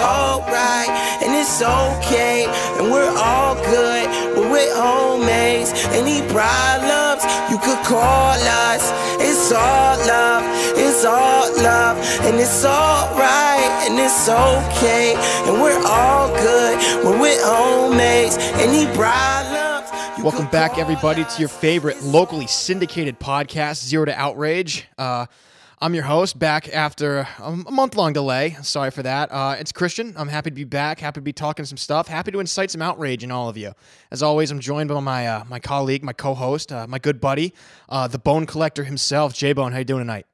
alright, and it's okay, and we're all good, but we're. Any problems, you could call us. It's all love, it's all love, and it's alright, and it's okay, and we're all good, but we're. Any problems, Welcome back, everybody, us. to your favorite locally syndicated podcast, Zero to Outrage. Uh, I'm your host, back after a month long delay. Sorry for that. Uh, it's Christian. I'm happy to be back. Happy to be talking some stuff. Happy to incite some outrage in all of you. As always, I'm joined by my uh, my colleague, my co-host, uh, my good buddy, uh, the Bone Collector himself, J Bone. How you doing tonight?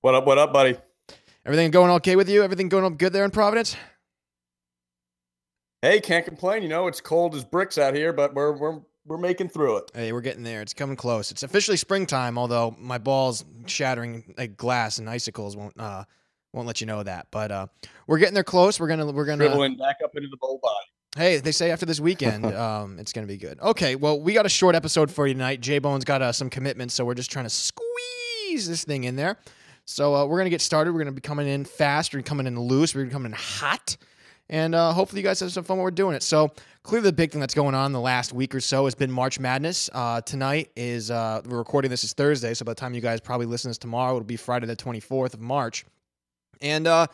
What up? What up, buddy? Everything going okay with you? Everything going up good there in Providence? Hey, can't complain. You know, it's cold as bricks out here, but we're we're we're making through it. Hey, we're getting there. It's coming close. It's officially springtime, although my balls shattering like glass and icicles won't uh won't let you know that. But uh we're getting there close. We're gonna we're gonna Dribbling back up into the bowl body. Hey, they say after this weekend, um, it's gonna be good. Okay, well, we got a short episode for you tonight. J Bone's got uh, some commitments, so we're just trying to squeeze this thing in there. So uh, we're gonna get started. We're gonna be coming in fast. We're coming in loose. We're gonna in hot, and uh, hopefully you guys have some fun while we're doing it. So clearly, the big thing that's going on the last week or so has been March Madness. Uh, tonight is uh, we're recording this is Thursday, so by the time you guys probably listen to this tomorrow, it'll be Friday the twenty fourth of March, and uh,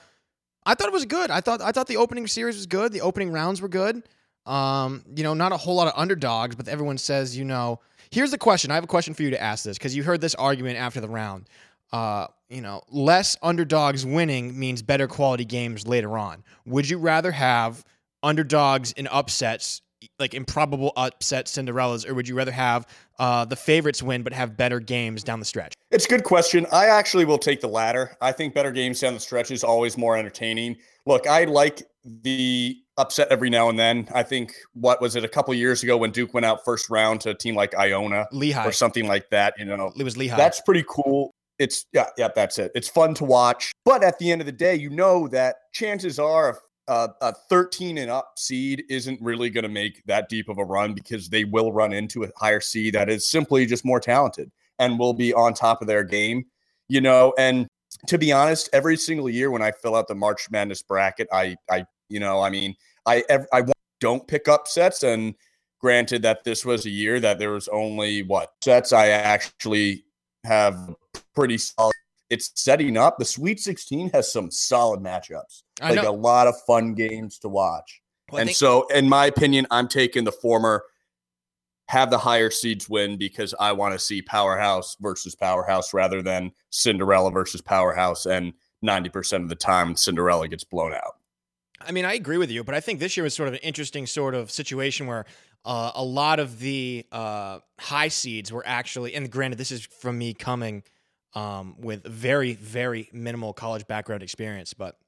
I thought it was good. I thought I thought the opening series was good. The opening rounds were good. Um, you know, not a whole lot of underdogs, but everyone says, you know, here's the question. I have a question for you to ask this because you heard this argument after the round. Uh, you know, less underdogs winning means better quality games later on. Would you rather have underdogs in upsets, like improbable upset Cinderellas, or would you rather have uh, the favorites win but have better games down the stretch? It's a good question. I actually will take the latter. I think better games down the stretch is always more entertaining. Look, I like the upset every now and then. I think what was it a couple years ago when Duke went out first round to a team like Iona Lehigh. or something like that. You know, It was Lehigh. That's pretty cool. It's yeah, yeah, that's it. It's fun to watch. But at the end of the day, you know that chances are a, a 13 and up seed isn't really going to make that deep of a run because they will run into a higher seed that is simply just more talented and will be on top of their game. You know, and to be honest, every single year when I fill out the March Madness bracket, I I you know, I mean, I I don't pick upsets and granted that this was a year that there was only what sets I actually have pretty solid. It's setting up. The Sweet 16 has some solid matchups, I like know. a lot of fun games to watch. Well, and think- so, in my opinion, I'm taking the former. Have the higher seeds win because I want to see powerhouse versus powerhouse rather than Cinderella versus powerhouse. And 90% of the time, Cinderella gets blown out. I mean, I agree with you, but I think this year was sort of an interesting sort of situation where uh, a lot of the uh, high seeds were actually, and granted, this is from me coming um, with very, very minimal college background experience, but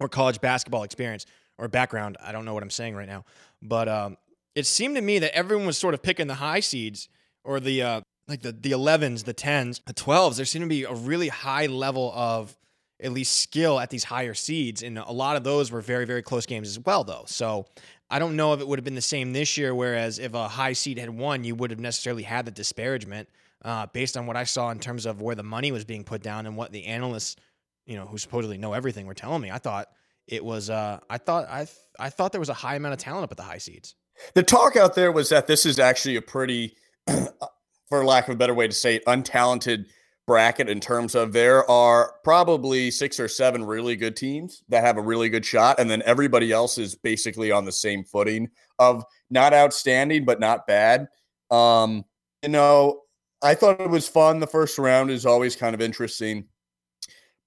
or college basketball experience or background. I don't know what I'm saying right now, but um, it seemed to me that everyone was sort of picking the high seeds or the uh, like the the 11s, the 10s, the 12s. There seemed to be a really high level of at least skill at these higher seeds. And a lot of those were very, very close games as well, though. So I don't know if it would have been the same this year, whereas if a high seed had won, you would have necessarily had the disparagement uh, based on what I saw in terms of where the money was being put down and what the analysts, you know, who supposedly know everything were telling me. I thought it was, uh, I thought, I, th- I thought there was a high amount of talent up at the high seeds. The talk out there was that this is actually a pretty, for lack of a better way to say it, untalented bracket in terms of there are probably six or seven really good teams that have a really good shot, and then everybody else is basically on the same footing of not outstanding but not bad. Um, you know, I thought it was fun. The first round is always kind of interesting.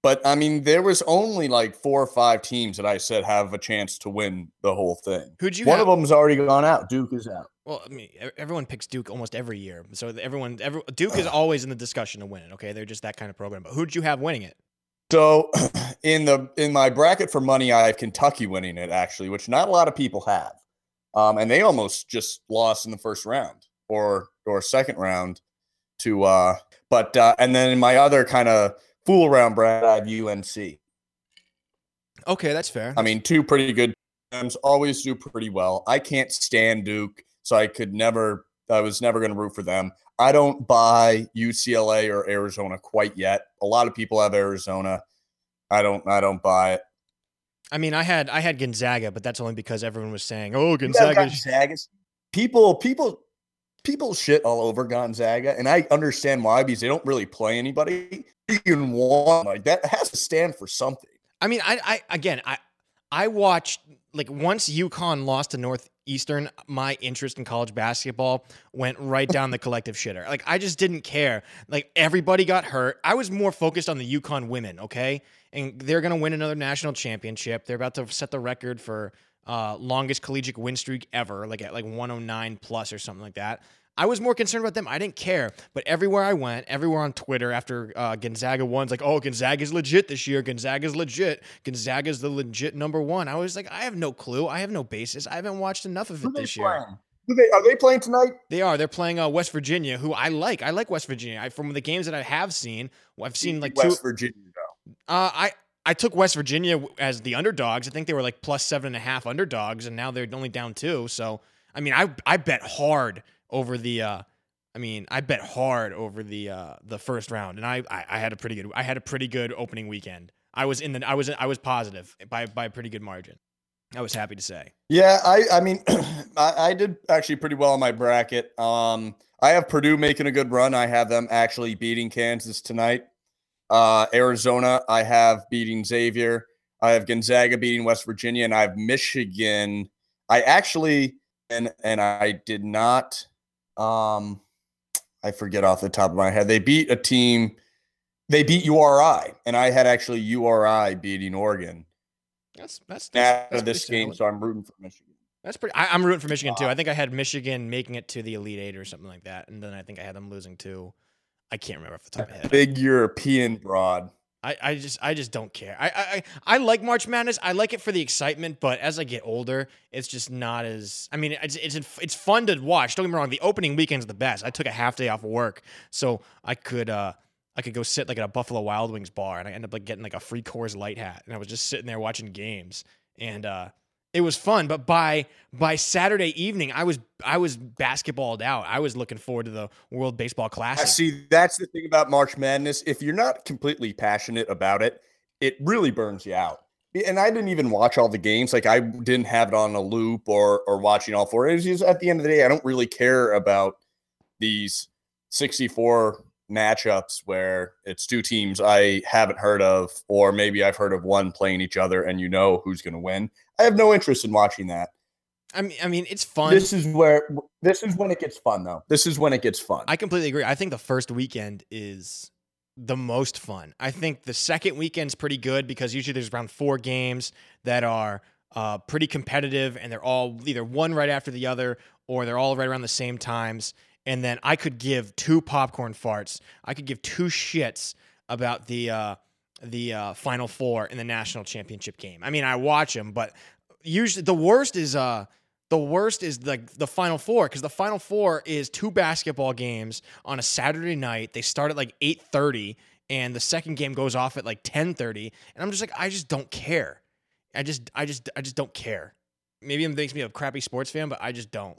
But I mean, there was only like four or five teams that I said have a chance to win the whole thing. Who'd you One have? of them's already gone out. Duke is out. Well, I mean, everyone picks Duke almost every year, so everyone, every, Duke is always in the discussion to win it. Okay, they're just that kind of program. But who'd you have winning it? So in the in my bracket for money, I have Kentucky winning it actually, which not a lot of people have. Um, and they almost just lost in the first round or or second round to uh but uh and then my other kind of fool around bracket, I have UNC. Okay, that's fair. I mean, two pretty good teams always do pretty well. I can't stand Duke, so I could never I was never going to root for them. I don't buy UCLA or Arizona quite yet. A lot of people have Arizona. I don't I don't buy it. I mean, I had I had Gonzaga, but that's only because everyone was saying, "Oh, Gonzaga." Gonzaga. People, people, people shit all over Gonzaga, and I understand why because they don't really play anybody. Can want like that has to stand for something. I mean, I, I again, I, I watched like once UConn lost to Northeastern, my interest in college basketball went right down the collective shitter. Like I just didn't care. Like everybody got hurt. I was more focused on the UConn women. Okay, and they're gonna win another national championship. They're about to set the record for uh, longest collegiate win streak ever, like at like 109 plus or something like that. I was more concerned about them. I didn't care. But everywhere I went, everywhere on Twitter after uh, Gonzaga won's like, oh, Gonzaga's legit this year. Gonzaga's legit. Gonzaga's the legit number one. I was like, I have no clue. I have no basis. I haven't watched enough of it this year. Who they, are they playing tonight? They are. They're playing uh, West Virginia, who I like. I like West Virginia. I, from the games that I have seen, I've seen like two. West Virginia. Though. Uh, I I took West Virginia as the underdogs. I think they were like plus seven and a half underdogs, and now they're only down two. So I mean, I I bet hard over the. Uh, I mean, I bet hard over the uh, the first round, and I, I I had a pretty good I had a pretty good opening weekend. I was in the I was I was positive by by a pretty good margin. I was happy to say. Yeah, I I mean, I, I did actually pretty well in my bracket. Um, I have Purdue making a good run. I have them actually beating Kansas tonight. Uh, Arizona, I have beating Xavier. I have Gonzaga beating West Virginia, and I have Michigan. I actually and and I did not. Um, I forget off the top of my head. They beat a team. They beat URI, and I had actually URI beating Oregon That's that's, that's, that's of this game, solid. so I'm rooting for Michigan. That's pretty. I, I'm rooting for Michigan too. I think I had Michigan making it to the Elite Eight or something like that, and then I think I had them losing to. I can't remember off the top of my head. Big European broad. I, I just I just don't care. I, I I like March Madness. I like it for the excitement, but as I get older, it's just not as. I mean, it's it's it's fun to watch. Don't get me wrong. The opening weekend's the best. I took a half day off of work, so I could uh I could go sit like at a Buffalo Wild Wings bar, and I ended up like getting like a free Coors Light hat, and I was just sitting there watching games, and uh it was fun. But by by Saturday evening, I was I was basketballed out. I was looking forward to the World Baseball I Classic. see. That's the thing about March Madness. If you're not completely passionate about it, it really burns you out. And I didn't even watch all the games. Like I didn't have it on a loop or or watching all four. It was just at the end of the day, I don't really care about these 64 matchups where it's two teams I haven't heard of, or maybe I've heard of one playing each other, and you know who's going to win. I have no interest in watching that. I mean, I mean, it's fun. This is where this is when it gets fun, though. This is when it gets fun. I completely agree. I think the first weekend is the most fun. I think the second weekend's pretty good because usually there's around four games that are uh, pretty competitive and they're all either one right after the other or they're all right around the same times. And then I could give two popcorn farts. I could give two shits about the uh, the uh, final four in the national championship game. I mean, I watch them, but usually the worst is uh the worst is like the final four because the final four is two basketball games on a Saturday night. They start at like eight thirty, and the second game goes off at like ten thirty. And I'm just like, I just don't care. I just, I just, I just don't care. Maybe it makes me a crappy sports fan, but I just don't.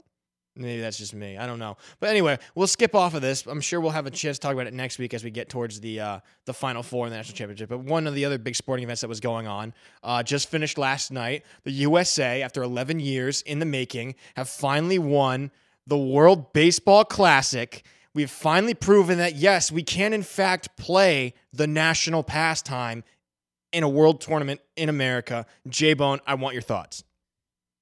Maybe that's just me. I don't know. But anyway, we'll skip off of this. I'm sure we'll have a chance to talk about it next week as we get towards the uh, the final four in the national championship. But one of the other big sporting events that was going on uh, just finished last night. The USA, after 11 years in the making, have finally won the World Baseball Classic. We've finally proven that yes, we can in fact play the national pastime in a world tournament in America. J Bone, I want your thoughts.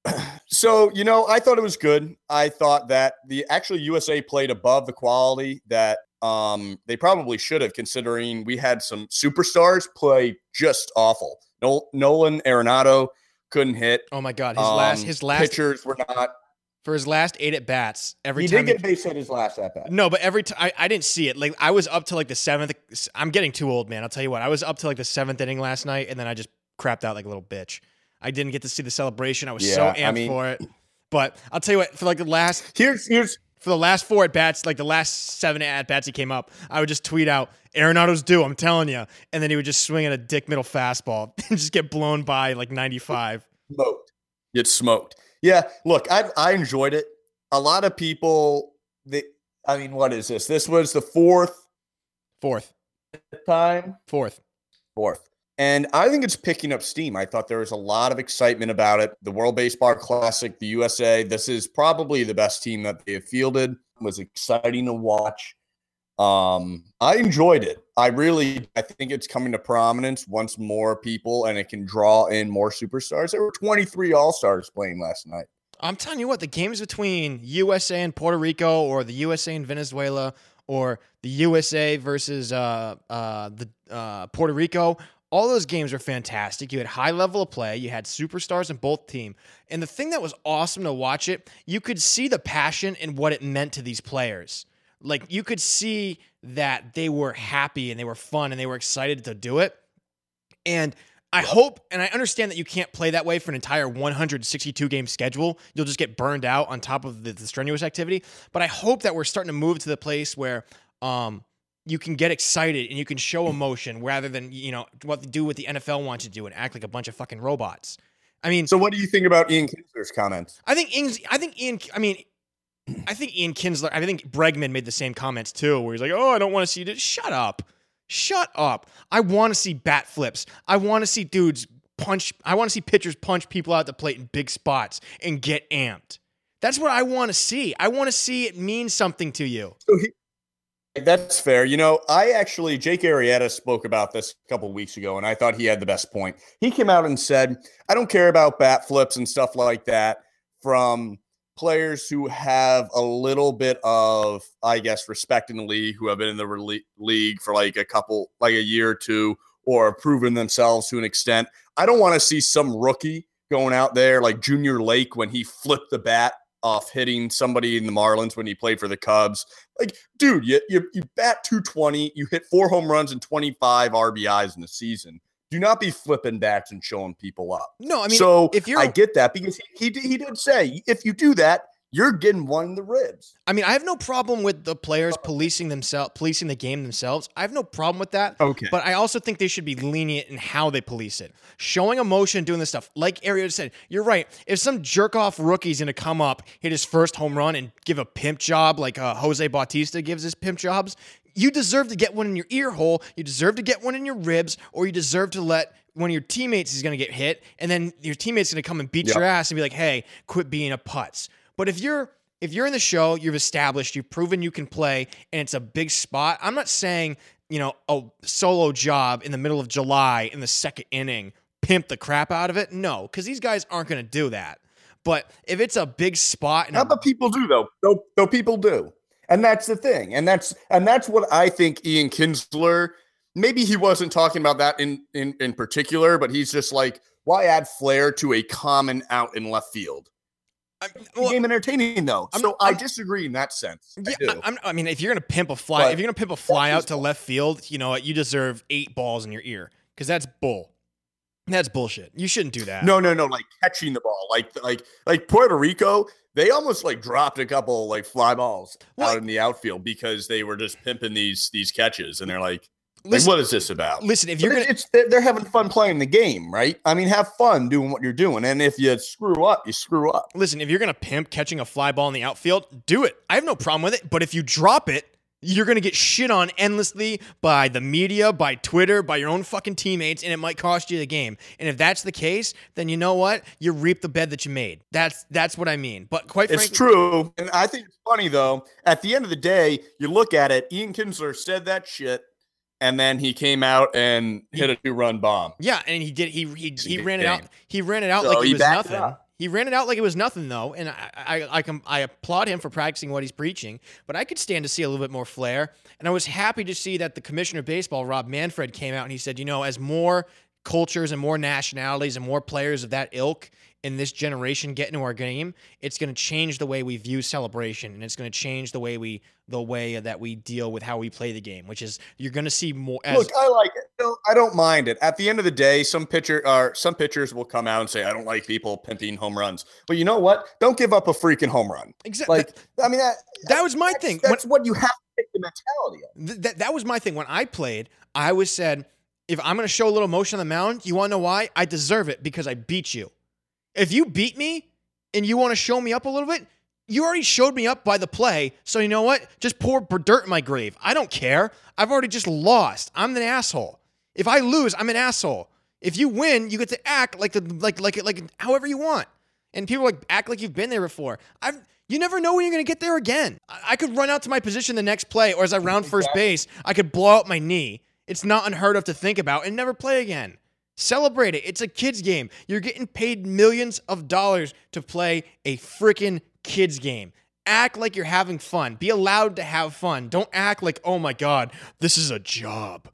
So, you know, I thought it was good. I thought that the actually USA played above the quality that um they probably should have considering we had some superstars play just awful. Nol- Nolan Arenado couldn't hit. Oh my God, his last Um, his last pitchers were not. for his last eight at bats. Every he time did get base hit his last at bat. No, but every time I, I didn't see it. Like I was up to like the seventh. I'm getting too old, man. I'll tell you what. I was up to like the seventh inning last night, and then I just crapped out like a little bitch. I didn't get to see the celebration. I was so Yeah, I amped mean- for it. But I'll tell you what. For like the last Here's here's for the last four at bats, like the last seven at bats he came up, I would just tweet out Arenado's due. I'm telling you, and then he would just swing at a dick middle fastball and just get blown by like 95. smoked. Get smoked. Yeah, look, I I enjoyed it. A lot of people they I mean, what is this? This was the fourth Fourth, time. fourth. Fourth. And I think it's picking up steam. I thought there was a lot of excitement about it. The World Baseball Classic, the USA, this is probably the best team that they have fielded. It was exciting to watch. Um, I enjoyed it. I really I think it's coming to prominence once more people and it can draw in more superstars. There were 23 all-stars playing last night. I'm telling you what, the games between USA and Puerto Rico or the USA and Venezuela or the USA versus uh, uh, the uh, Puerto Rico, all those games were fantastic. You had high level of play, you had superstars in both team. And the thing that was awesome to watch it, you could see the passion and what it meant to these players. Like you could see that they were happy and they were fun and they were excited to do it. And I hope and I understand that you can't play that way for an entire 162 game schedule. You'll just get burned out on top of the, the strenuous activity. But I hope that we're starting to move to the place where um, you can get excited and you can show emotion rather than you know what do what the NFL wants you to do and act like a bunch of fucking robots. I mean, so what do you think about Ian Kinsler's comments? I think Ian, I think Ian. I mean, I think Ian Kinsler. I think Bregman made the same comments too, where he's like, "Oh, I don't want to see this." Shut up. Shut up. I want to see bat flips. I want to see dudes punch. I want to see pitchers punch people out the plate in big spots and get amped. That's what I want to see. I want to see it mean something to you. So he, that's fair. You know, I actually, Jake Arrieta spoke about this a couple weeks ago, and I thought he had the best point. He came out and said, I don't care about bat flips and stuff like that from players who have a little bit of, I guess, respect in the league, who have been in the league for like a couple, like a year or two, or proven themselves to an extent. I don't want to see some rookie going out there like Junior Lake when he flipped the bat off hitting somebody in the Marlins when he played for the Cubs. Like, dude, you, you, you bat 220, you hit four home runs and 25 RBIs in the season do not be flipping bats and showing people up. No, I mean, so if you're, I get that because he, he, he did say if you do that, you're getting one in the ribs. I mean, I have no problem with the players policing themselves, policing the game themselves. I have no problem with that. Okay. But I also think they should be lenient in how they police it. Showing emotion, doing this stuff. Like Ariel said, you're right. If some jerk off rookie's going to come up, hit his first home run, and give a pimp job like uh, Jose Bautista gives his pimp jobs, you deserve to get one in your ear hole, you deserve to get one in your ribs, or you deserve to let one of your teammates is going to get hit, and then your teammate's going to come and beat yep. your ass and be like, "Hey, quit being a putz." But if you're if you're in the show, you've established, you've proven you can play, and it's a big spot. I'm not saying you know a solo job in the middle of July in the second inning, pimp the crap out of it. No, because these guys aren't going to do that. But if it's a big spot, how about people do though? Though, though people do. And that's the thing. And that's and that's what I think Ian Kinsler maybe he wasn't talking about that in in in particular, but he's just like why add flair to a common out in left field? I well, game entertaining though, I'm, so I'm, i disagree in that sense. Yeah, I, I, mean, if you're gonna pimp a fly, but if you're gonna pimp a fly out to left field, you know what? You deserve eight balls in your ear because that's bull. That's bullshit. You shouldn't do that. No, no, no. Like catching the ball, like like like Puerto Rico, they almost like dropped a couple like fly balls what? out in the outfield because they were just pimping these these catches, and they're like, listen, like, "What is this about?" Listen, if you're gonna, it's they're having fun playing the game, right? I mean, have fun doing what you're doing, and if you screw up, you screw up. Listen, if you're gonna pimp catching a fly ball in the outfield, do it. I have no problem with it. But if you drop it you're going to get shit on endlessly by the media, by Twitter, by your own fucking teammates, and it might cost you the game. And if that's the case, then you know what? You reap the bed that you made. That's that's what I mean. But quite frankly, it's true. And I think it's funny though. At the end of the day, you look at it. Ian Kinsler said that shit, and then he came out and hit a two-run bomb. Yeah, and he did. He he, he ran it out. He ran it out so like it was nothing. It he ran it out like it was nothing, though, and I, I, I, can, I applaud him for practicing what he's preaching. But I could stand to see a little bit more flair, and I was happy to see that the commissioner of baseball, Rob Manfred, came out and he said, you know, as more cultures and more nationalities and more players of that ilk in this generation get into our game, it's going to change the way we view celebration, and it's going to change the way we the way that we deal with how we play the game. Which is you're going to see more. As, Look, I like it. I don't mind it. At the end of the day, some pitcher or some pitchers will come out and say, "I don't like people pimping home runs." But you know what? Don't give up a freaking home run. Exactly. Like I mean, that that was my thing. That's when, what you have to take the mentality of. Th- that that was my thing when I played. I was said if I'm going to show a little motion on the mound, you want to know why? I deserve it because I beat you. If you beat me and you want to show me up a little bit, you already showed me up by the play. So you know what? Just pour dirt in my grave. I don't care. I've already just lost. I'm an asshole. If I lose, I'm an asshole. If you win, you get to act like the like like like however you want. And people like act like you've been there before. I've you never know when you're going to get there again. I, I could run out to my position the next play, or as I round first base, I could blow out my knee. It's not unheard of to think about and never play again. Celebrate it. It's a kids game. You're getting paid millions of dollars to play a freaking kids game. Act like you're having fun. Be allowed to have fun. Don't act like, oh my God, this is a job.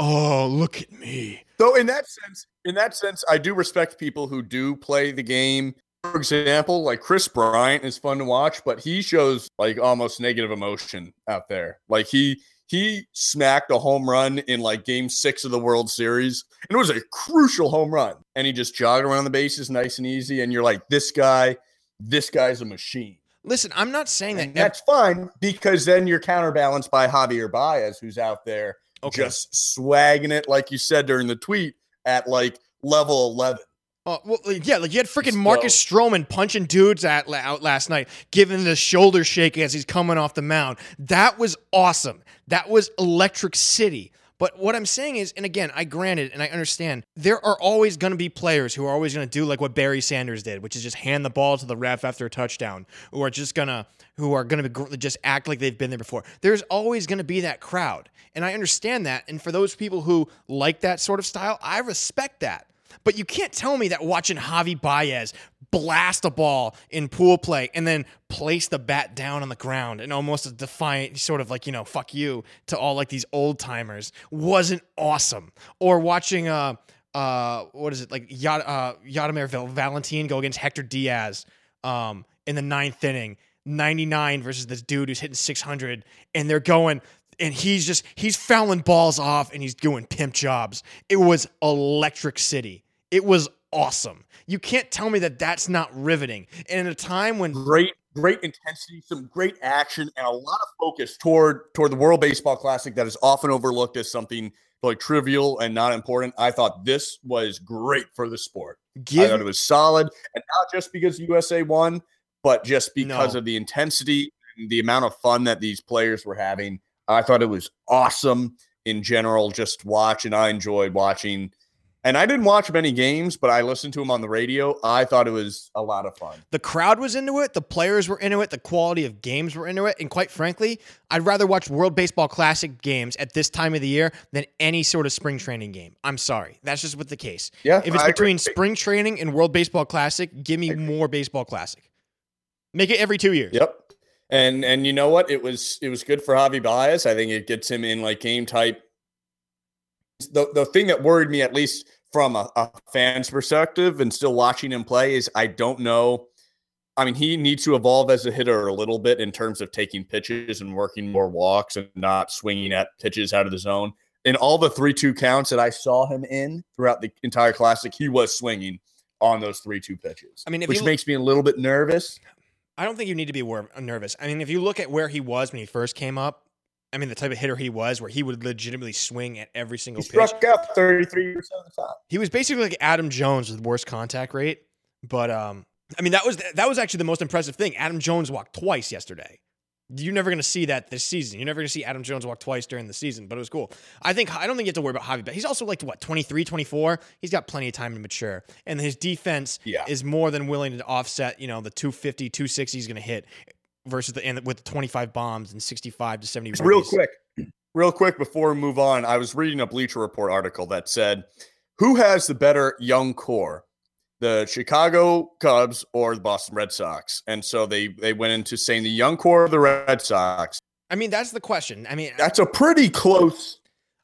Oh, look at me. Though in that sense, in that sense, I do respect people who do play the game. For example, like Kris Bryant is fun to watch, but he shows like almost negative emotion out there. Like he he smacked a home run in like game six of the World Series, and it was a crucial home run. And he just jogged around the bases nice and easy. And you're like, this guy, this guy's a machine. Listen, I'm not saying that that's fine because then you're counterbalanced by Javier Baez, who's out there Okay. just swagging it, like you said during the tweet, at like level 11. Oh, well, yeah, like you had freaking Marcus Stroman punching dudes at, out last night, giving the shoulder shake as he's coming off the mound. That was awesome. That was Electric City. But what I'm saying is, and again, I granted and I understand, there are always going to be players who are always going to do like what Barry Sanders did, which is just hand the ball to the ref after a touchdown, who are just gonna, who are gonna be, just act like they've been there before. There's always going to be that crowd, and I understand that. And for those people who like that sort of style, I respect that. But you can't tell me that watching Javi Baez blast a ball in pool play and then place the bat down on the ground and almost a defiant sort of like, you know, fuck you to all like these old timers wasn't awesome. Or watching uh uh what is it like Yad, uh Yadimir Val- Valentin go against Hector Diaz um in the ninth inning, 99 versus this dude who's hitting 600 and they're going and he's just he's fouling balls off and he's doing pimp jobs. It was electric city. It was awesome. You can't tell me that that's not riveting. And in a time when Great, great intensity, some great action, and a lot of focus toward toward the World Baseball Classic that is often overlooked as something like trivial and not important. I thought this was great for the sport. I thought it was solid, and not just because USA won, but just because No. of the intensity and the amount of fun that these players were having. I thought it was awesome in general. Just watch, and I enjoyed watching. And I didn't watch many games, but I listened to them on the radio. I thought it was a lot of fun. the crowd was into it, the players were into it, the quality of games were into it, and quite frankly, I'd rather watch World Baseball Classic games at this time of the year than any sort of spring training game. I'm sorry. That's just what the case. Yeah, If it's I between agree. spring training and World Baseball Classic, give me more Baseball Classic. Make it every 2 years. Yep. And and you know what? It was it was good for Javi Baez. I think it gets him in like game type. The the thing that worried me, at least from a, a fan's perspective, and still watching him play, is I don't know. I mean, he needs to evolve as a hitter a little bit in terms of taking pitches and working more walks and not swinging at pitches out of the zone. In all the three-two counts that I saw him in throughout the entire classic, he was swinging on those three-two pitches. I mean, which you- makes me a little bit nervous. I don't think you need to be wor- nervous. I mean, if you look at where he was when he first came up, I mean, the type of hitter he was, where he would legitimately swing at every He single pitch. struck out 33% of the time. He was basically like Adam Jones with worst contact rate. But um, I mean, that was that was actually the most impressive thing. Adam Jones walked twice yesterday. You're never going to see that this season. You're never going to see Adam Jones walk twice during the season, but it was cool. I think I don't think you have to worry about Javi, but he's also like what 23, 24. He's got plenty of time to mature, and his defense Yeah. is more than willing to offset. You know, the 250, 260 he's going to hit versus the and with the 25 bombs and 65 to 70. Real quick, real quick before we move on, I was reading a Bleacher Report article that said, "Who has the better young core, the Chicago Cubs or the Boston Red Sox?" And so they they went into saying the young core of the Red Sox. I mean, that's the question. I mean, That's a pretty close.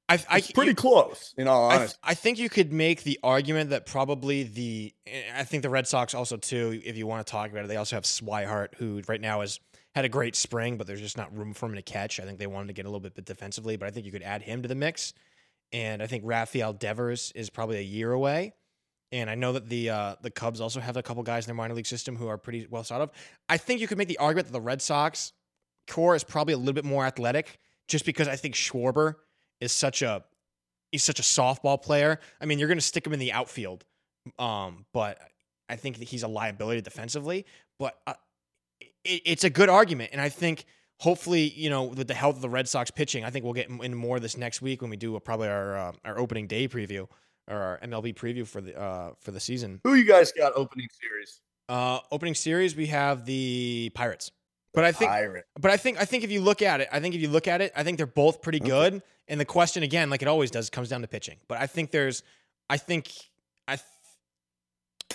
I, I, It's pretty close, in all I, honesty. th- I think you could make the argument that probably the eh, I think the Red Sox also too, if you want to talk about it, they also have Swihart, who right now has had a great spring, but there's just not room for him to catch. I think they wanted to get a little bit bit defensively, but I think you could add him to the mix. And I think Rafael Devers is probably a year away. And I know that the uh, the Cubs also have a couple guys in their minor league system who are pretty well thought of. I think you could make the argument that the Red Sox core is probably a little bit more athletic, just because I think Schwarber is such a he's such a softball player. I mean, you're going to stick him in the outfield, um, but I think that he's a liability defensively. But uh, it, it's a good argument, and I think hopefully, you know, with the health of the Red Sox pitching, I think we'll get in- into more of this next week when we do uh, probably our uh, our opening day preview or our MLB preview for the uh, for the season. Who you guys got opening series? Uh, opening series, we have the Pirates, but I think Pirate. But I think I think if you look at it, I think if you look at it, I think they're both pretty Okay. good. And the question again, like it always does, comes down to pitching. But I think there's, I think, I. Th-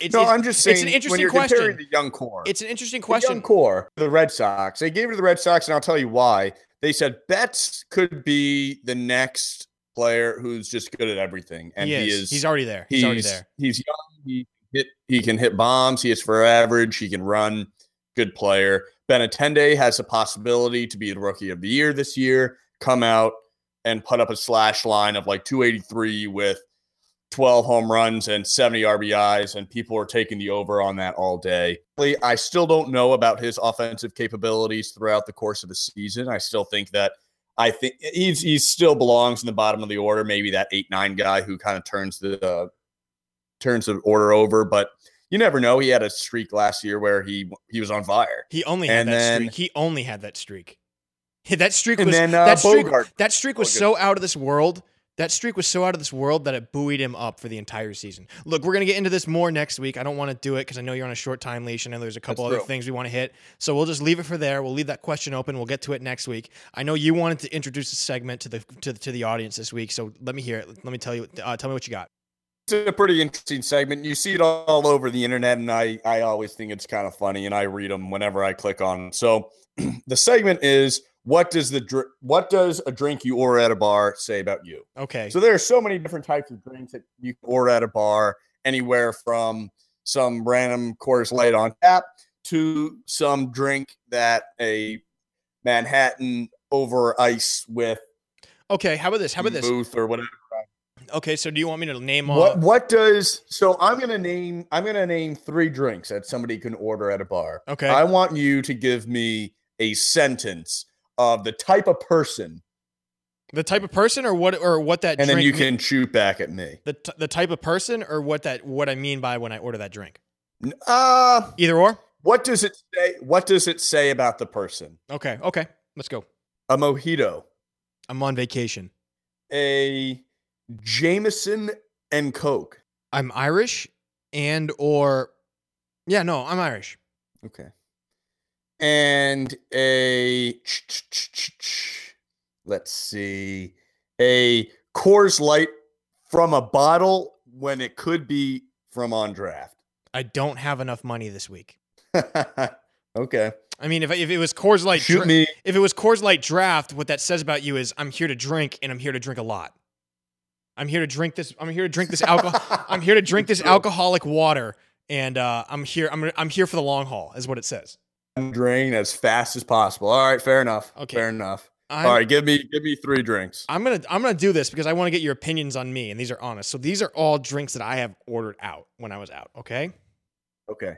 it's, no, it's, I'm just saying. it's an interesting question. the young core. it's an interesting question. the young core, the Red Sox. They gave it to the Red Sox, and I'll tell you why. They said Betts could be the next player who's just good at everything, and he he is. is. He's already there. He's, already there. He's young. He hit. He can hit bombs. He is for average. He can run. Good player. Benintendi has a possibility to be the rookie of the year this year. Come out and put up a slash line of like 283 with 12 home runs and 70 RBIs, and people are taking the over on that all day. I still don't know about his offensive capabilities throughout the course of the season. I still think that I think he's he still belongs in the bottom of the order, maybe that eight nine guy who kind of turns the uh, turns the order over. But you never know. He had a streak last year where he he was on fire, He only had And that then- streak. He only had that streak. That streak was then uh, that streak. Bogart. That streak was so out of this world. That streak was so out of this world that it buoyed him up for the entire season. Look, we're gonna get into this more next week. I don't want to do it because I know you're on a short time leash. and I know there's a couple That's other true. things we want to hit. So we'll just leave it for there. We'll leave that question open. We'll get to it next week. I know you wanted to introduce a segment to the to the, to the audience this week. So let me hear it. Let me tell you. Uh, tell me what you got. It's a pretty interesting segment. You see it all over the internet, and I I always think it's kind of funny, and I read them whenever I click on. So the segment is what does the dr- what does a drink you order at a bar say about you? Okay. So there are so many different types of drinks that you can order at a bar, anywhere from some random Coors Light on tap to some drink that a Manhattan over ice with okay. How about this? How about this? booth or whatever. Okay. So do you want me to name all? What what does so I'm gonna name I'm gonna name three drinks that somebody can order at a bar. Okay. I want you to give me a sentence of the type of person, the type of person, or what, or what that and then you can shoot back at me. the t- the type of person, or what that what I mean by when I order that drink. Uh Either or. what does it say? What does it say about the person? Okay. Okay. Let's go. A mojito, I'm on vacation. a Jameson and Coke. I'm Irish and or yeah, no, I'm Irish. Okay. And a let's see, a Coors Light from a bottle when it could be from on draft. I don't have enough money this week. okay. I mean, if, if it was Coors Light, Shoot dra- me. if it was Coors Light draft, what that says about you is I'm here to drink and I'm here to drink a lot. I'm here to drink this. I'm here to drink this alcohol. I'm here to drink this alcoholic water, and uh, I'm here. I'm I'm here for the long haul, is what it says. Drain as fast as possible. All right, fair enough. Okay. Fair enough. I'm, All right, give me give me three drinks. I'm gonna I'm gonna do this because I want to get your opinions on me, and these are honest. So these are all drinks that I have ordered out when I was out. Okay, Okay.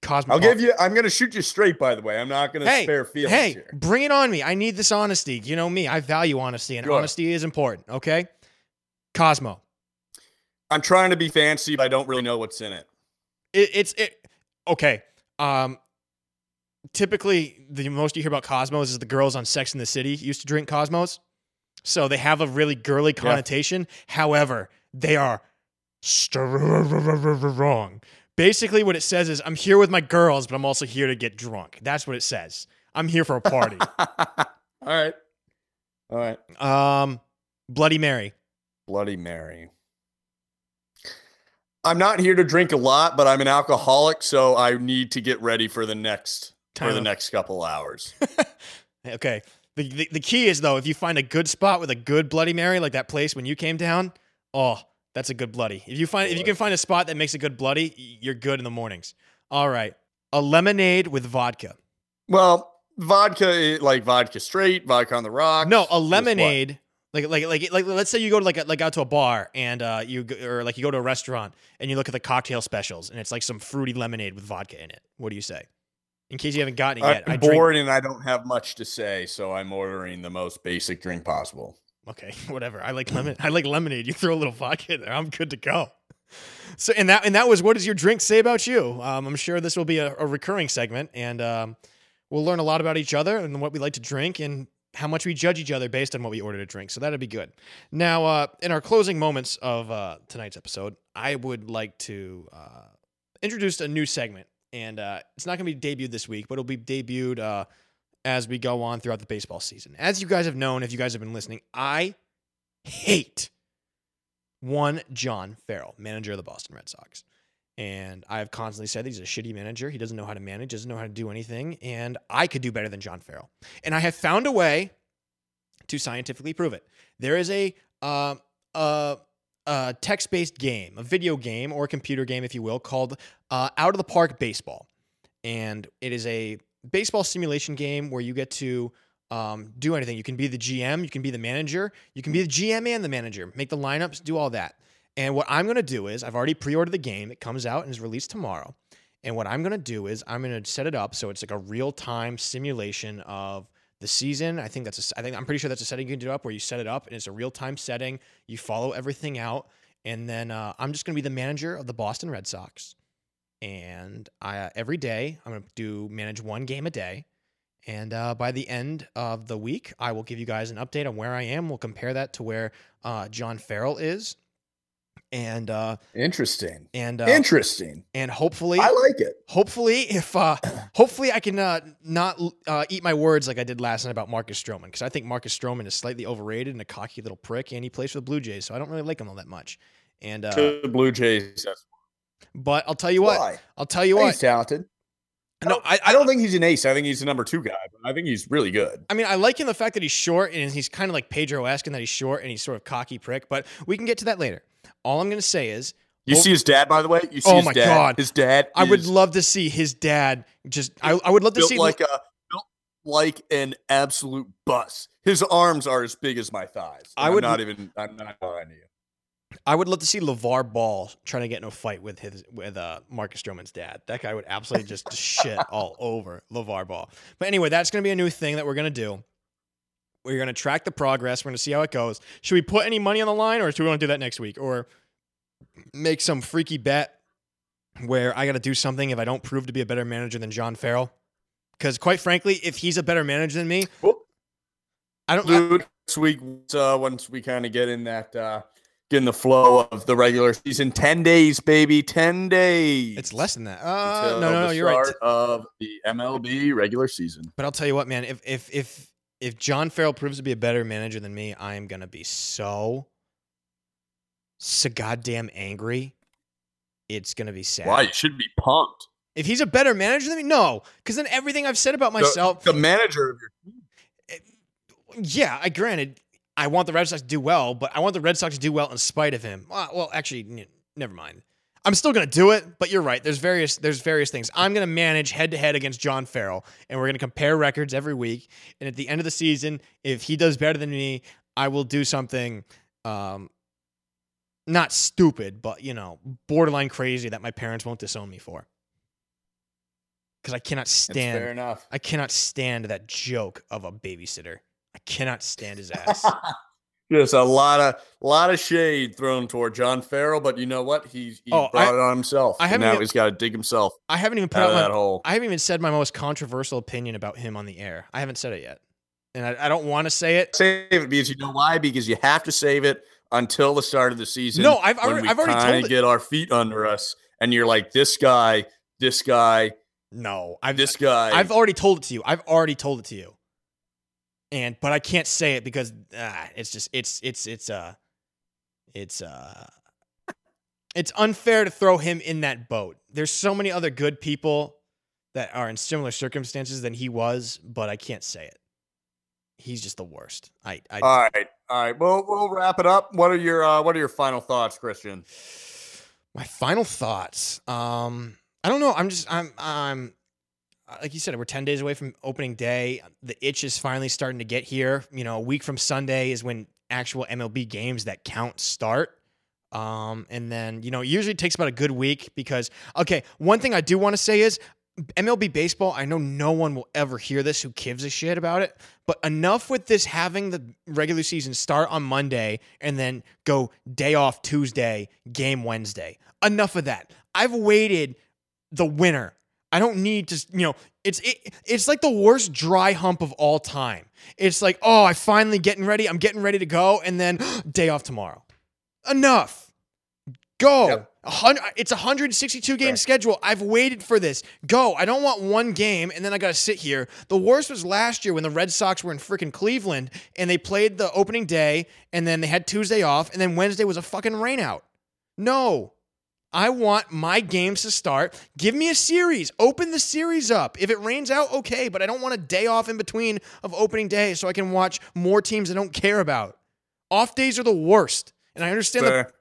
Cosmo. I'll give you I'm gonna shoot you straight, by the way. I'm not gonna Hey, spare feelings Hey, here. bring it on me. I need this honesty. You know me. I value honesty, and Sure. honesty is important. Okay, Cosmo. I'm trying to be fancy, but I don't really know what's in it. It, it's it. Okay. Um. Typically, the most you hear about Cosmos is the girls on Sex in the City used to drink Cosmos, so they have a really girly Yeah. connotation. However, they are strong. Basically, what it says is, "I'm here with my girls, but I'm also here to get drunk." That's what it says. I'm here for a party. All right. All right. um, Bloody Mary. Bloody Mary. I'm not here to drink a lot, but I'm an alcoholic, so I need to get ready for the next for the Time. next couple hours. Okay. The, the the key is though, if you find a good spot with a good Bloody Mary, like that place when you came down, oh, that's a good bloody. If you find if you can find a spot that makes a good bloody, you're good in the mornings. All right. A lemonade with vodka. Well, vodka like vodka straight, vodka on the rock. No, a lemonade. Like, like, like, like, let's say you go to like, a, like out to a bar and uh, you go, or like you go to a restaurant and you look at the cocktail specials and it's like some fruity lemonade with vodka in it. What do you say? In case you haven't gotten it yet, I'm I drink- bored and I don't have much to say, so I'm ordering the most basic drink possible. Okay, whatever. I like lemon. I like lemonade. You throw a little vodka in there. I'm good to go. So, and that and that was what does your drink say about you? Um, I'm sure this will be a, a recurring segment, and um, we'll learn a lot about each other and what we like to drink and how much we judge each other based on what we order to drink. So that'd be good. Now, uh, in our closing moments of uh, tonight's episode, I would like to uh, introduce a new segment. And uh, it's not going to be debuted this week, but it'll be debuted uh, as we go on throughout the baseball season. As you guys have known, if you guys have been listening, I hate one John Farrell, manager of the Boston Red Sox. And I've constantly said that he's a shitty manager. He doesn't know how to manage, doesn't know how to do anything. And I could do better than John Farrell. And I have found a way to scientifically prove it. There is a uh, uh, a text-based game, a video game or a computer game, if you will, called uh, Out of the Park Baseball, and it is a baseball simulation game where you get to um, do anything. You can be the GM, you can be the manager, you can be the GM and the manager, make the lineups, do all that. And what I'm going to do is, I've already pre ordered the game. It comes out and is released tomorrow. And what I'm going to do is, I'm going to set it up so it's like a real time simulation of the season. I think that's a, I think I'm pretty sure that's a setting you can do up where you set it up and it's a real time setting. You follow everything out, and then uh, I'm just going to be the manager of the Boston Red Sox. And I uh, every day I'm going to do manage one game a day. And uh, by the end of the week, I will give you guys an update on where I am. We'll compare that to where uh, John Farrell is and uh Interesting. and uh Interesting. and hopefully I like it. hopefully if uh hopefully I can uh not uh eat my words like I did last night about Marcus Stroman because I think Marcus Stroman is slightly overrated and a cocky little prick and he plays for the Blue Jays so I don't really like him all that much and uh to the Blue Jays. But I'll tell you what why. I'll tell you He's what talented. No oh. I, I don't think he's an ace. I think he's the number two guy, but I think he's really good. I mean, I like him the fact that he's short and he's kind of like Pedro esque in that he's short and he's sort of cocky prick, but we can get to that later. All I'm going to say is, You Oh. see his dad, by the way. You see Oh his my dad. God. His dad. I would love to see his dad just, I, I would love to built see, like a built like an absolute bus. His arms are as big as my thighs. I I'm would- not even. I'm not lying to you. I would love to see LeVar Ball trying to get in a fight with his, with uh, Marcus Stroman's dad. That guy would absolutely just shit all over LeVar Ball. But anyway, that's going to be a new thing that we're going to do. We're going to track the progress. We're going to see how it goes. Should we put any money on the line or do we want to do that next week? Or make some freaky bet where I got to do something if I don't prove to be a better manager than John Farrell? Because quite frankly, if he's a better manager than me, Well, I don't. I- Dude, next week, uh, once we kind of get in that, uh, get in the flow of the regular season, ten days, baby, ten days. it's less than that. Uh, no, no, no. You're right. Of the MLB regular season. But I'll tell you what, man. If if if if John Farrell proves to be a better manager than me, I am gonna be so so goddamn angry. It's gonna be sad. Why? You should be pumped. If he's a better manager than me, no, because then everything I've said about The- myself. the, manager of your team. yeah, I granted, I want the Red Sox to do well, but I want the Red Sox to do well in spite of him. Uh, well, actually, never mind. I'm still gonna do it, but you're right. There's various there's various things. I'm gonna manage head to head against John Farrell, and we're gonna compare records every week. And at the end of the season, if he does better than me, I will do something, um, not stupid, but you know, borderline crazy that my parents won't disown me for. Because I cannot That's fair stand enough. I cannot stand that joke of a babysitter. I cannot stand his ass. Just a lot of lot of shade thrown toward John Farrell, but you know what? He's he Oh, brought I- it on himself. I and haven't now even- he's got to dig himself I haven't even put out out of that my, hole. I haven't even said my most controversial opinion about him on the air. I haven't said it yet. And I, I don't want to say it. Save it because you know why? Because you have to save it until the start of the season. No, I've when already- we I've already kinda it- get our feet under us, and you're like this guy, this guy, No, I've this guy. I've already told it to you. I've already told it to you. And but I can't say it because ah, it's just it's it's it's uh it's uh it's unfair to throw him in that boat. There's so many other good people that are in similar circumstances than he was, but I can't say it. He's just the worst. I I all right, all right. Well, we'll wrap it up. What are your uh, What are your final thoughts, Christian? My final thoughts. Um, I don't know. I'm just I'm I'm like you said, we're ten days away from opening day. The itch is finally starting to get here. You know, a week from Sunday is when actual MLB games that count start. Um, and then you know, it usually takes about a good week because okay, one thing I do want to say is MLB baseball. I know no one will ever hear this who gives a shit about it, but enough with this having the regular season start on Monday and then go day off Tuesday, game Wednesday. Enough of that. I've waited the winter. I don't need to, you know, it's it, it's like the worst dry hump of all time. It's like, oh, I'm finally getting ready. I'm getting ready to go, and then day off tomorrow. Enough. Go. Yep. It's a 162 game Right. schedule. I've waited for this. Go. I don't want one game and then I got to sit here. The worst was last year when the Red Sox were in freaking Cleveland and they played the opening day and then they had Tuesday off and then Wednesday was a fucking rainout. No. I want my games to start. Give me a series. Open the series up. If it rains out, okay, but I don't want a day off in between of opening day so I can watch more teams I don't care about. Off days are the worst. And I understand the Fair.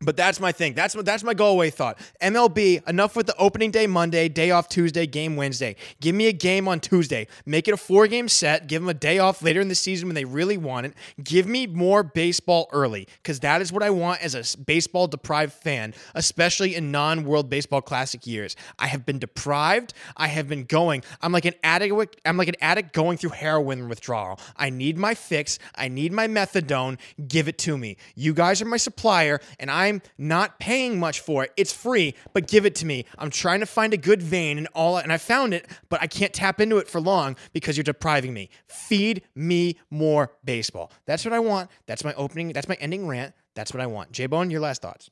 But that's my thing. That's that's my go away thought. MLB, enough with the opening day Monday, day off Tuesday, game Wednesday. Give me a game on Tuesday. Make it a four game set. Give them a day off later in the season when they really want it. Give me more baseball early because that is what I want as a baseball deprived fan, especially in non World Baseball Classic years. I have been deprived. I have been going. I'm like an addict. I'm like an addict going through heroin withdrawal. I need my fix. I need my methadone. Give it to me. You guys are my supplier, and I'm not paying much for it. It's free, but give it to me. I'm trying to find a good vein and all, and I found it, but I can't tap into it for long because you're depriving me. Feed me more baseball. That's what I want. That's my opening. That's my ending rant. That's what I want. J Bone, your last thoughts.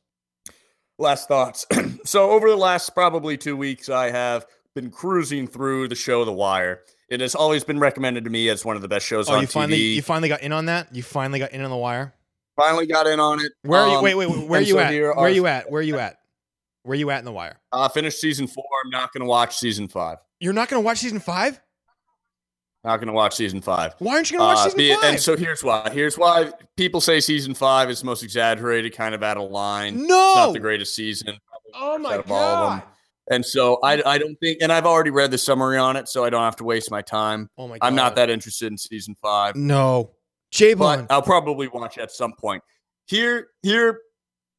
Last thoughts. so over the last probably two weeks, I have been cruising through the show The Wire. It has always been recommended to me as one of the best shows Oh, on you TV. finally you finally got in on that. You finally got in on the wire. Finally got in on it. Where are you? Um, Wait, wait, wait. Where are you so at? here Where are- you at? Where are you at? Where are you at in the wire? Uh, finished season four. I'm not going to watch season five. You're not going to watch season five? Not going to watch season five. Why aren't you going to watch Uh, season be- five? And so here's why. Here's why people say season five is the most exaggerated, kind of out of line. It's no. not the greatest season. oh my out of all of them. god. And so I, I don't think, and I've already read the summary on it, so I don't have to waste my time. Oh my god. I'm not that interested in season five, No. J but I'll probably watch at some point. Here, here,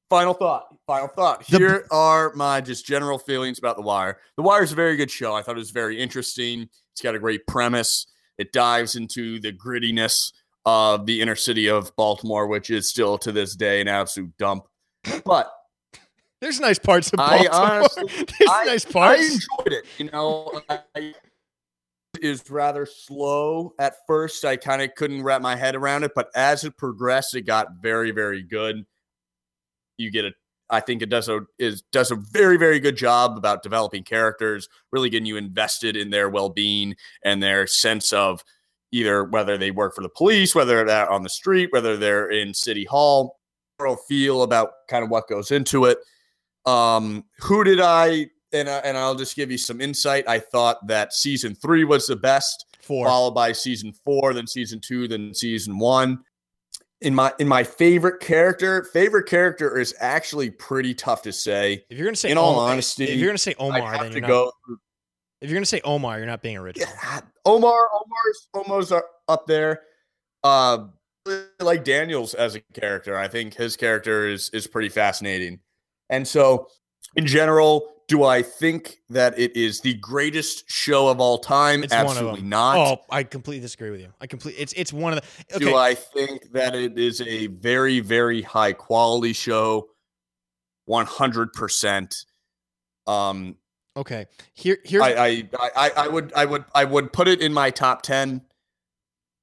final thought. Final thought. The- Here are my just general feelings about The Wire. The Wire is a very good show. I thought it was very interesting. It's got a great premise. It dives into the grittiness of the inner city of Baltimore, which is still to this day an absolute dump. But There's nice parts of I Baltimore. honestly- There's I- nice I parts. enjoyed it. You know, I, is rather slow at first. I kind of couldn't wrap my head around it, but as it progressed, it got very, very good. You get a, I think it does a is does a very, very good job about developing characters, really getting you invested in their well being and their sense of either whether they work for the police, whether they're on the street, whether they're in city hall, overall feel about kind of what goes into it. Um, who did I and I, and I'll just give you some insight. I thought that season three was the best, Four. followed by season four, then season two, then season one. In my in my favorite character, favorite character is actually pretty tough to say. If you're gonna say in all honesty, if you're gonna say Omar, then to you're not. go. If you're gonna say Omar, you're not being original. Yeah, Omar, Omar's are up there. Uh, like Daniels as a character. I think his character is is pretty fascinating. And so, in general, do I think that it is the greatest show of all time? It's Absolutely not. Oh, I completely disagree with you. I completely. It's it's one of the. Okay. Do I think that it is a very, very high quality show? One hundred percent. Um, okay. Here here I, I, I, I would, I would, I would put it in my top ten.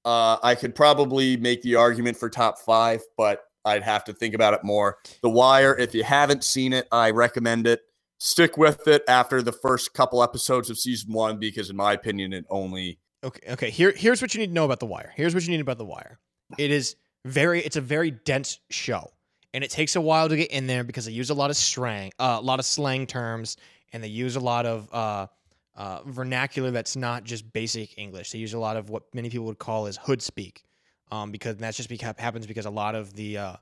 Uh, I could probably make the argument for top five, but I'd have to think about it more. The Wire. If you haven't seen it, I recommend it. Stick with it after the first couple episodes of season one, because in my opinion, it only Okay, okay. Here, here's what you need to know about the Wire. Here's what you need about the Wire. It is very, it's a very dense show, and it takes a while to get in there because they use a lot of slang, uh, a lot of slang terms, and they use a lot of uh, uh, vernacular that's not just basic English. They use a lot of what many people would call as hood speak, um, because that's just beca- happens because a lot of the uh,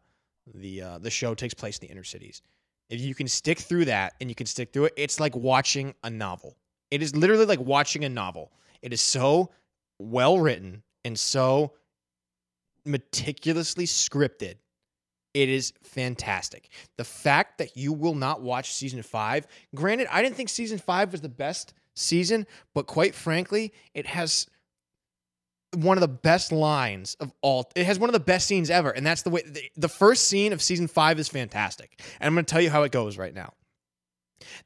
the uh, the show takes place in the inner cities. If you can stick through that and you can stick through it, it's like watching a novel. It is literally like watching a novel. It is so well written and so meticulously scripted. It is fantastic. The fact that you will not watch season five, granted, I didn't think season five was the best season, but quite frankly, it has one of the best lines of all. It has one of the best scenes ever, and that's the way the, the first scene of season five is fantastic. And I'm going to tell you how it goes right now.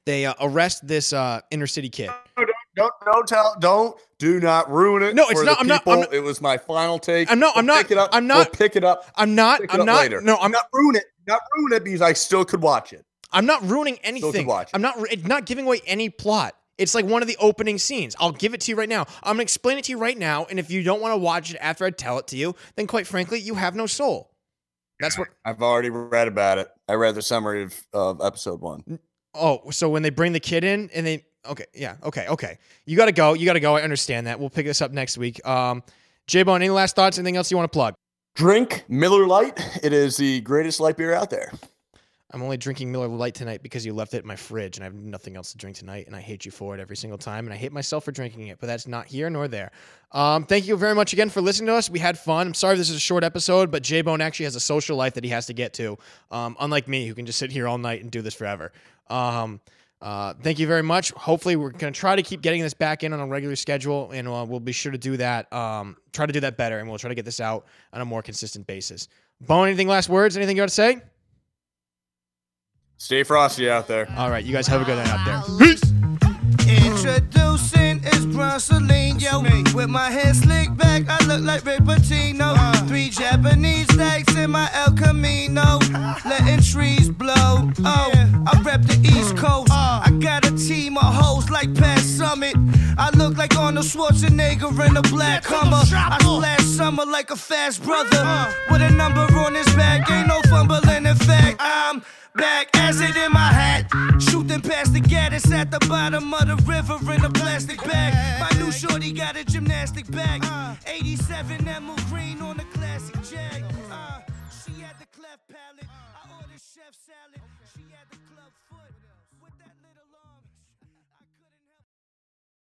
They uh, arrest this uh, inner city kid. Don't, don't, don't tell. Don't. Do not ruin it. No, it's not- I'm not- I'm not- it was my final take. I'm not- I'm not- Pick it up. I'm not- pick it up. I'm not. I'm not. later. No, I'm not ruin it. Not ruin it because I still could watch it. I'm not ruining anything. I'm not. It's not giving away any plot. It's like one of the opening scenes. I'll give it to you right now. I'm gonna explain it to you right now. And if you don't want to watch it after I tell it to you, then quite frankly, you have no soul. That's what. I've already read about it. I read the summary of, of episode one. Oh, so when they bring the kid in and they. Okay, yeah, okay, okay. You gotta go. You gotta go. I understand that. We'll pick this up next week. Um, J Bone, any last thoughts? Anything else you want to plug? Drink Miller Lite. It is the greatest light beer out there. I'm only drinking Miller Lite tonight because you left it in my fridge and I have nothing else to drink tonight. And I hate you for it every single time. And I hate myself for drinking it, but that's not here nor there. Um, thank you very much again for listening to us. We had fun. I'm sorry this is a short episode, but J Bone actually has a social life that he has to get to, um, unlike me, who can just sit here all night and do this forever. Um, uh, thank you very much. Hopefully, we're going to try to keep getting this back in on a regular schedule, and uh, we'll be sure to do that. Um, try to do that better, and we'll try to get this out on a more consistent basis. Bone, anything last words? Anything you want to say? Stay frosty out there. All right, you guys have a good night out there. Peace. Introducing is Bronsolino, yo. With my hair slicked back, I look like Ray Patino. Three Japanese stacks in my El Camino. Letting trees blow. Oh, I rep the East Coast. I got a team of hoes like Pat Summitt. I look like Arnold Schwarzenegger in a black Hummer. I slash summer like a fast brother. With a number on his back, ain't no fumbling. In fact, I'm back, acid in my hat. Shooting past the Gaddis at the bottom of the river in a plastic bag. My new shorty got a gymnastic bag. 87 Emerald Green on the classic Jag. Uh,